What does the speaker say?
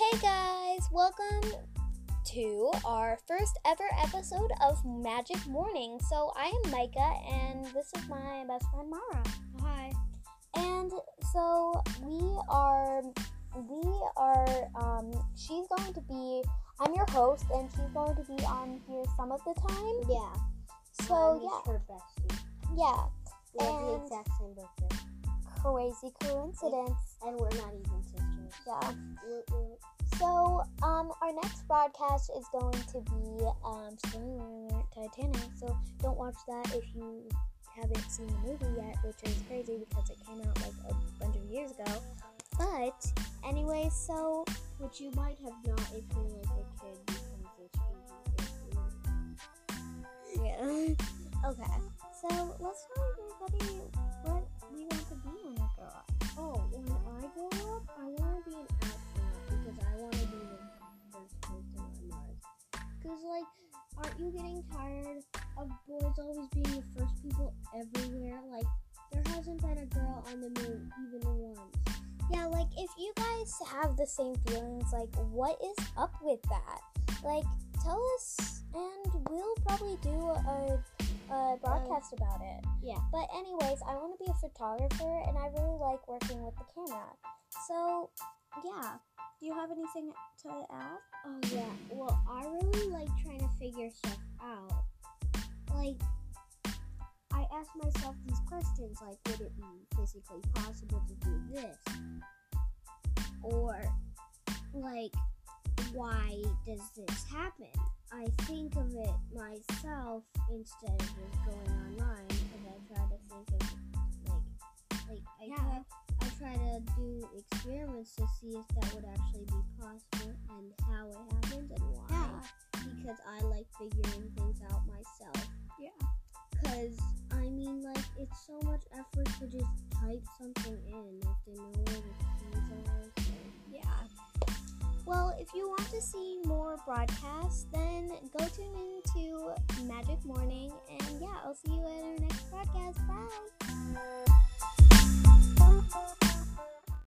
Hey guys, welcome to our first ever episode of Magic Morning. So I am Micah and this is my best friend Mara. Hi. And so we are we are um she's going to be I'm your host and she's going to be on here some of the time. Yeah. So yeah. her bestie. Yeah. We have the exact same birthday, Crazy coincidence. and we're not even sisters. Yeah. So, um, our next broadcast is going to be, um, spoiler Titanic. So don't watch that if you haven't seen the movie yet, which is crazy because it came out like a bunch of years ago. But anyway, so Which you might have not if you're like a kid because it's PG-13. yeah. okay. So let's tell everybody aren't you getting tired of boys always being the first people everywhere? Like, there hasn't been a girl on the moon even once. Yeah, like if you guys have the same feelings, like what is up with that? Like tell us and we'll probably do a, a broadcast about it. yeah. But anyways, I want to be a photographer and I really like working with the camera. So, yeah. Do you have anything to add? Oh yeah. Well, I really like trying to figure stuff out. Like, I ask myself these questions like, would it be physically possible to do this? Or, like, why does this happen? I think of it myself instead of just going online do experiments to see if that would actually be possible and how it happens and why. Yeah. Because I like figuring things out myself. Yeah. Because, I mean, like, it's so much effort to just type something in. if they know where the keys are. So. Yeah. Well, if you want to see more broadcasts, then go tune into Magic Morning. And yeah, I'll see you at